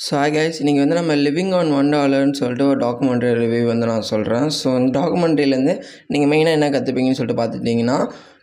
So hi guys இன்றைக்கி வந்து நம்ம லிவிங் ஆன் ஒன் டாலர்னு சொல்லிட்டு ஒரு டாக்குமெண்ட்ரி ரிவ்யூ வந்து நான் சொல்கிறேன் ஸோ இந்த டாக்குமெண்ட்ரிலேருந்து நீங்கள் மெயினாக என்ன கற்றுப்பீங்கன்னு சொல்லிட்டு பார்த்துட்டிங்கன்னா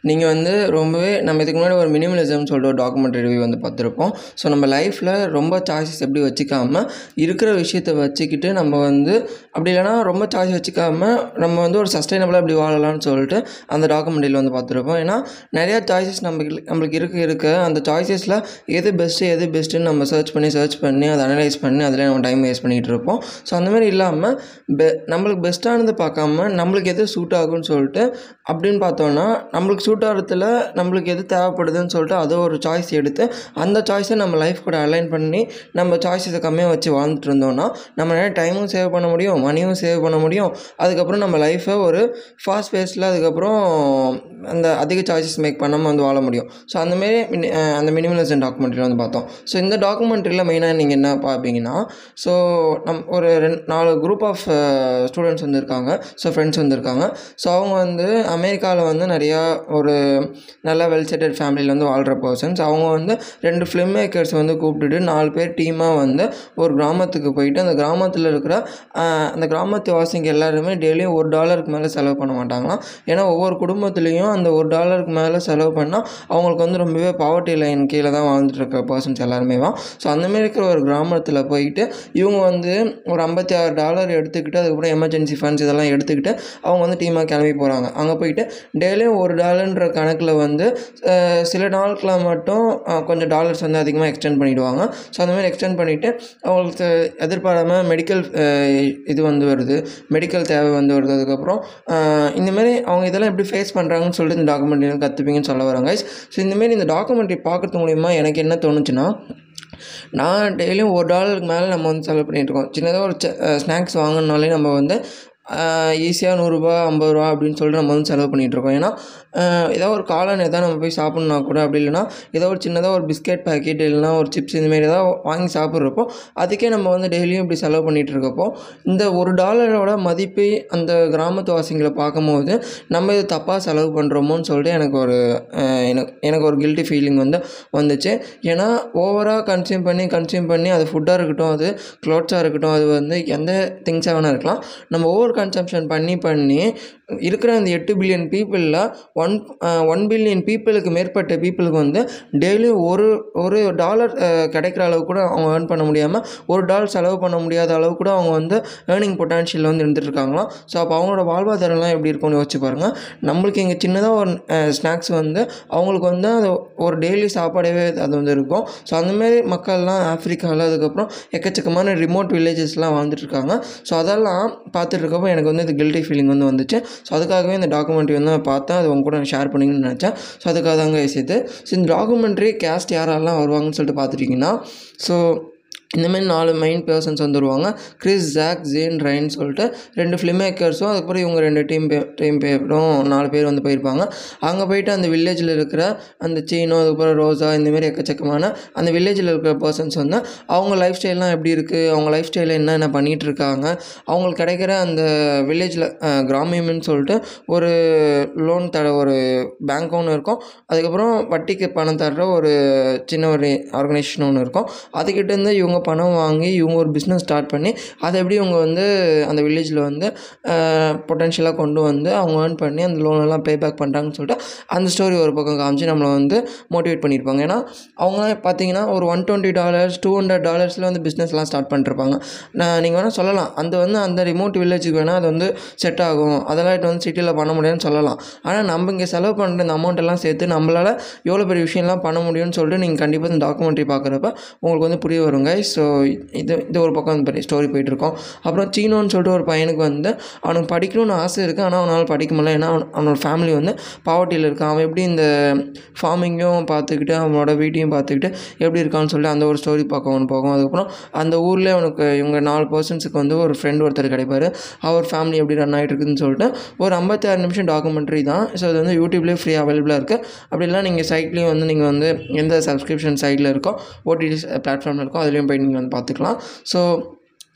நீங்கள் வந்து ரொம்பவே நம்ம இதுக்கு முன்னாடி ஒரு மினிமலிசம் சொல்லிட்டு ஒரு டாக்குமெண்ட் ரிவ்யூ வந்து பார்த்துருப்போம். ஸோ நம்ம லைஃப்பில் ரொம்ப சாய்ஸஸ் எப்படி வச்சுக்காம இருக்கிற விஷயத்த வச்சுக்கிட்டு நம்ம வந்து அப்படி இல்லைனா ரொம்ப சாய்ஸ் வச்சுக்காம நம்ம வந்து ஒரு சஸ்டைனபிளாக இப்படி வாழலாம்னு சொல்லிட்டு அந்த டாக்குமெண்ட்ரியில் வந்து பார்த்துருப்போம். ஏன்னா நிறையா சாய்ஸஸ் நம்மளுக்கு நம்மளுக்கு இருக்க இருக்க. அந்த சாய்ஸஸில் எது பெஸ்ட்டு எது பெஸ்ட்டுன்னு நம்ம சர்ச் பண்ணி சர்ச் பண்ணி அதை அனலைஸ் பண்ணி அதில் நம்ம டைம் வேஸ்ட் பண்ணிகிட்டு இருப்போம். ஸோ அந்த மாதிரி இல்லாமல் பெ நம்மளுக்கு பெஸ்ட்டானது பார்க்காம நம்மளுக்கு எது சூட் ஆகும்னு சொல்லிட்டு அப்படின்னு பார்த்தோன்னா நம்மளுக்கு சூட்டாரத்தில் நம்மளுக்கு எது தேவைப்படுதுன்னு சொல்லிட்டு அதை ஒரு சாய்ஸ் எடுத்து அந்த சாய்ஸை நம்ம லைஃப் கூட அலைன் பண்ணி நம்ம சாய்ஸஸை கம்மியாக வச்சு வாழ்ந்துட்டு இருந்தோம்னா நம்ம நிறைய டைமும் சேவ் பண்ண முடியும் மணியும் சேவ் பண்ண முடியும். அதுக்கப்புறம் நம்ம லைஃப்பை ஒரு ஃபாஸ்ட் பேஸில் அதுக்கப்புறம் அந்த அதிக சாய்ஸஸ் மேக் பண்ணாமல் வந்து வாழ முடியும். ஸோ அந்தமாரி மினி அந்த மினிமலிசம் டாக்குமெண்ட்ரியில் வந்து பார்த்தோம். ஸோ இந்த டாக்குமெண்ட்ரியில் மெயினாக நீங்கள் என்ன பார்ப்பீங்கன்னா ஸோ நம் ஒரு ரெண்டு நாலு குரூப் ஆஃப் ஸ்டூடெண்ட்ஸ் வந்துருக்காங்க ஸோ ஃப்ரெண்ட்ஸ் வந்திருக்காங்க ஸோ அவங்க வந்து அமெரிக்காவில் வந்து நிறையா ஒரு நல்ல வெல் செட்டட் ஃபேமிலியில் வந்து வாழ்கிற பர்சன்ஸ் அவங்க வந்து ரெண்டு ஃபிலிம் மேக்கர்ஸ் வந்து கூப்பிட்டுட்டு நாலு பேர் டீமாக வந்து ஒரு கிராமத்துக்கு போயிட்டு அந்த கிராமத்தில் இருக்கிற அந்த கிராமத்து வாசிங்க எல்லாருமே டெய்லியும் ஒரு டாலருக்கு மேலே செலவு பண்ண மாட்டாங்களாம். ஏன்னா ஒவ்வொரு குடும்பத்துலேயும் அந்த ஒரு டாலருக்கு மேலே செலவு பண்ணால் அவங்களுக்கு வந்து ரொம்பவே பாவர்ட்டி லைன் கீழே தான் வாழ்ந்துட்டு இருக்க பர்சன்ஸ் எல்லாருமே தான். ஸோ அந்தமாரி இருக்கிற ஒரு கிராமத்தில் போயிட்டு இவங்க வந்து ஒரு ஐம்பத்தி ஆறு டாலர் எடுத்துக்கிட்டு அதுக்கப்புறம் எமர்ஜென்சி ஃபண்ட்ஸ் இதெல்லாம் எடுத்துக்கிட்டு அவங்க வந்து டீமாக கிளம்பி போகிறாங்க அங்கே போயிட்டு டெய்லியும் ஒரு டாலர் டாலர்ன்ற கணக்கில் வந்து சில நாட்களில் மட்டும் கொஞ்சம் டாலர்ஸ் வந்து அதிகமாக எக்ஸ்டெண்ட் பண்ணிவிடுவாங்க ஸோ அந்த மாதிரி எக்ஸ்டெண்ட் பண்ணிவிட்டு அவங்களுக்கு எதிர்பாராமல் மெடிக்கல் இது வந்து வருது. மெடிக்கல் தேவை வந்து வருது. அதுக்கப்புறம் இந்தமாரி அவங்க இதெல்லாம் எப்படி ஃபேஸ் பண்ணுறாங்கன்னு சொல்லிட்டு இந்த டாக்குமெண்ட்ரி கற்றுப்பீங்கன்னு சொல்ல வராங்க ஸோ இந்தமாரி இந்த டாக்குமெண்ட்ரி பார்க்குறது மூலிமா எனக்கு என்ன தோணுச்சுன்னா நான் டெய்லியும் ஒரு டாலருக்கு மேலே நம்ம வந்து செலவு பண்ணிகிட்ருக்கோம் சின்னதாக ஒரு ஸ்நாக்ஸ் வாங்கினாலே நம்ம வந்து ஈஸியாக நூறுரூபா ஐம்பது ரூபா அப்படின்னு சொல்லிட்டு நம்ம வந்து செலவு பண்ணிகிட்ருக்கோம் ஏன்னா ஏதோ ஒரு காளான் எதாவது நம்ம போய் சாப்பிட்ணுன்னா கூட அப்படி இல்லைனா ஏதோ ஒரு சின்னதாக ஒரு பிஸ்கெட் பேக்கெட் இல்லைனா ஒரு சிப்ஸ் இந்தமாரி ஏதாவது வாங்கி சாப்பிட்றப்போ அதுக்கே நம்ம வந்து டெய்லியும் இப்படி செலவு பண்ணிகிட்டு இருக்கப்போ இந்த ஒரு டாலரோட மதிப்பை அந்த கிராமத்து வாசிங்களை பார்க்கும்போது நம்ம இது தப்பாக செலவு பண்ணுறோமோன்னு சொல்லிட்டு எனக்கு ஒரு எனக்கு எனக்கு ஒரு கில்ட்டி ஃபீலிங் வந்து வந்துச்சு. ஏன்னா ஓவராக கன்சியூம் பண்ணி கன்சியூம் பண்ணி அது ஃபுட்டாக இருக்கட்டும் அது க்ளோத்ஸாக இருக்கட்டும் அது வந்து எந்த திங்ஸாக வேணால் இருக்கலாம். நம்ம ஓவர் கன்சம்ஷன் பண்ணி பண்ணி இருக்கிற அந்த எட்டு பில்லியன் பீப்புளில் ஒன் ஒன் ஒன் பில்லியன் பீப்புளுக்கு மேற்பட்ட பீப்புளுக்கு வந்து டெய்லியும் ஒரு ஒரு டாலர் uh, கிடைக்கிற அளவு கூட அவங்க ஏர்ன் பண்ண முடியாமல் ஒரு டாலர் செலவு பண்ண முடியாத அளவு கூட அவங்க வந்து ஏர்னிங் பொட்டான்ஷியல் வந்து இருந்துட்டு இருக்காங்களாம் ஸோ அப்போ அவங்களோட வாழ்வாதாரம்லாம் எப்படி இருக்கும்னு யோசிச்சு பாருங்கள் நம்மளுக்கு இங்கே சின்னதாக ஒரு uh, ஸ்நாக்ஸ் வந்து அவங்களுக்கு வந்து அது ஒரு டெய்லி சாப்பாடவே அது வந்து இருக்கும். ஸோ அந்தமாரி மக்கள்லாம் ஆஃப்ரிக்காவில் அதுக்கப்புறம் எக்கச்சக்கமான ரிமோட் வில்லேஜஸ்லாம் வாழ்ந்துட்டுருக்காங்க. ஸோ அதெல்லாம் பார்த்துட்டு இருக்கப்போ எனக்கு வந்து இது கில்ட்டி ஃபீலிங் வந்து வந்துச்சு. ஸோ அதுக்காகவே இந்த டாக்குமெண்ட்ரி வந்து நான் பார்த்தேன். அது உங்க கூட ஷேர் பண்ணிங்கன்னு நினச்சேன். ஸோ அதுக்காக தாங்க சேர்த்து ஸோ இந்த டாக்குமெண்ட்ரி கேஸ்ட் யாரெல்லாம் வருவாங்கன்னு சொல்லிட்டு பார்த்துட்டிங்கன்னா ஸோ இந்தமாரி நாலு மெயின் பர்சன்ஸ் வந்துடுவாங்க கிறிஸ் ஜாக் ஜேன் ரைன் சொல்லிட்டு ரெண்டு ஃபிலிம் மேக்கர்ஸும் அதுக்கப்புறம் இவங்க ரெண்டு டீம் பே டீம் பேரும் நாலு பேர் வந்து போயிருப்பாங்க. அங்கே போயிட்டு அந்த வில்லேஜில் இருக்கிற அந்த சீனோ அதுக்கப்புறம் ரோஸா இந்தமாரி எக்கச்சக்கமான அந்த வில்லேஜில் இருக்கிற பர்சன்ஸ் வந்து அவங்க லைஃப் ஸ்டைல்லாம் எப்படி இருக்குது அவங்க லைஃப் ஸ்டைலில் என்னென்ன பண்ணிகிட்டு இருக்காங்க அவங்களுக்கு கிடைக்கிற அந்த வில்லேஜில் கிராமியம்னு சொல்லிட்டு ஒரு லோன் தர ஒரு பேங்க் ஒன்று இருக்கும். அதுக்கப்புறம் வட்டிக்கு பணம் தர்ற ஒரு சின்ன ஒரு ஆர்கனைசேஷன் ஒன்று இருக்கும். அதுக்கிட்டேருந்து இவங்க பணம் வாங்கி இவங்க ஒரு பிஸ்னஸ் ஸ்டார்ட் பண்ணி அதை எப்படி இவங்க வந்து அந்த வில்லேஜில் வந்து பொட்டென்ஷியலாக கொண்டு வந்து அவங்க ஏர்ன் பண்ணி அந்த லோனெல்லாம் பே பேக் பண்ணுறாங்கன்னு சொல்லிட்டு அந்த ஸ்டோரி ஒரு பக்கம் காமிச்சு நம்மளை வந்து மோட்டிவேட் பண்ணியிருப்பாங்க. ஏன்னா அவங்களாம் பார்த்தீங்கன்னா ஒரு one twenty dollars two hundred டாலர்ஸில் வந்து பிஸ்னஸ்லாம் ஸ்டார்ட் பண்ணிருப்பாங்க. நான் நீங்கள் வேணால் சொல்லலாம். அந்த வந்து அந்த ரிமோட் வில்லேஜுக்கு வேணால் அது வந்து செட் ஆகும். அதெல்லாம் இப்போ வந்து சிட்டியில் பண்ண முடியும்னு சொல்லலாம். ஆனால் நம்ம இங்கே செலவு பண்ணுற இந்த அமௌண்ட் எல்லாம் சேர்த்து நம்மளால் எவ்வளோ பெரிய விஷயம்லாம் பண்ண முடியும்னு சொல்லிட்டு நீங்கள் கண்டிப்பாக இந்த டாக்குமெண்ட்ரி பார்க்குறப்ப உங்களுக்கு வந்து புரிய வரும் கைஸ் ஸோ இது இது ஒரு பக்கம் பெரிய ஸ்டோரி போயிட்டுருக்கோம். அப்புறம் சீனோன்னு சொல்லிட்டு ஒரு பையனுக்கு வந்து அவனுக்கு படிக்கணும்னு ஆசை இருக்குது ஆனால் அவனால் படிக்க முடியல. ஏன்னா அவன் அவனோட ஃபேமிலி வந்து பாவர்ட்டியில் இருக்கான். அவன் எப்படி இந்த ஃபார்மிங்கும் பார்த்துக்கிட்டு அவனோட வீட்டையும் பார்த்துக்கிட்டு எப்படி இருக்கான்னு சொல்லிட்டு அந்த ஒரு ஸ்டோரி பார்க்க அவனு போகும். அதுக்கப்புறம் அந்த ஊரில் அவனுக்கு இவங்க நாலு பர்சன்ஸுக்கு வந்து ஒரு ஃப்ரெண்ட் ஒருத்தர் கிடைப்பார். அவர் ஃபேமிலி எப்படி ரன் ஆகிட்டு இருக்குதுன்னு சொல்லிட்டு ஒரு ஐம்பத்தாறு நிமிஷம் டாக்குமெண்ட்ரி தான். ஸோ அது வந்து யூடியூப்லேயே ஃப்ரீ அவைலபிளாக இருக்குது அப்படிலாம் நீங்கள் சைட்லேயும் வந்து நீங்கள் வந்து எந்த சப்ஸ்கிரிப்ஷன் சைட்டில் இருக்கோ ஓடிடி பிளாட்ஃபார்மில் இருக்கோ அதுலேயும் போய் ட்ரைனிங் வந்து பார்த்துக்கலாம் ஸோ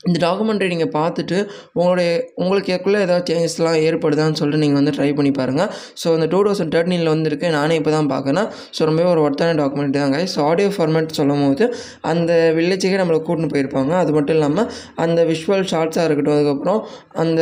இந்த டாக்குமெண்ட்ரி நீங்கள் பார்த்துட்டு உங்களுடைய உங்களுக்கு ஏற்குள்ளே ஏதாவது சேஞ்சஸ்லாம் ஏற்படுதான்னு சொல்லிட்டு நீங்கள் வந்து ட்ரை பண்ணி பாருங்கள் ஸோ இந்த டூ தௌசண்ட் தேர்ட்டீனில் வந்துருக்கு நானே இப்போ தான் பார்க்கணும் ஸோ ரொம்பவே ஒரு ஒர்த்தான டாக்குமெண்ட் தாங்க ஸோ ஆடியோ ஃபார்மேட் சொல்லும் போது அந்த வில்லேஜுக்கே நம்மளை கூட்டின்னு போயிருப்பாங்க. அது மட்டும் இல்லாமல் அந்த விஷுவல் ஷார்ட்ஸாக இருக்கட்டும் அதுக்கப்புறம் அந்த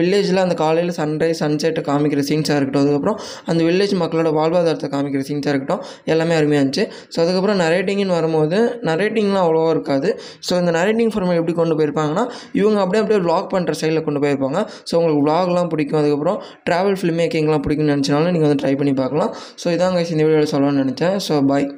வில்லேஜில் அந்த காலையில் சன்ரைஸ் சன்செட்டை காமிக்கிற சீன்ஸாக இருக்கட்டும் அதுக்கப்புறம் அந்த வில்லேஜ் மக்களோட வாழ்வாதாரத்தை காமிக்கிற சீன்ஸாக இருக்கட்டும் எல்லாமே அருமையாக இருந்துச்சு. ஸோ அதுக்கப்புறம் நரேட்டிங்னு வரும்போது நரேட்டிங்லாம் அவ்வளோவா இருக்காது. ஸோ இந்த நரேட்டிங் ஃபார்மேட் எப்படி கொண்டு போயிருப்பாங்கன்னா இவங்க அப்படியே அப்படியே விளாக் பண்ணுற ஸ்டைலில் கொண்டு போயிருப்பாங்க. ஸோ உங்களுக்கு விளாக்லாம் பிடிக்கும். அதுக்கப்புறம் ட்ராவல் ஃபில்ம் மேக்கிங்லாம் பிடிக்கும்னு நினச்சினாலும் நீங்கள் வந்து ட்ரை பண்ணி பார்க்கலாம். ஸோ இதான் guys இந்த வீடியோவில் சொல்லணும்னு நினச்சேன். So bye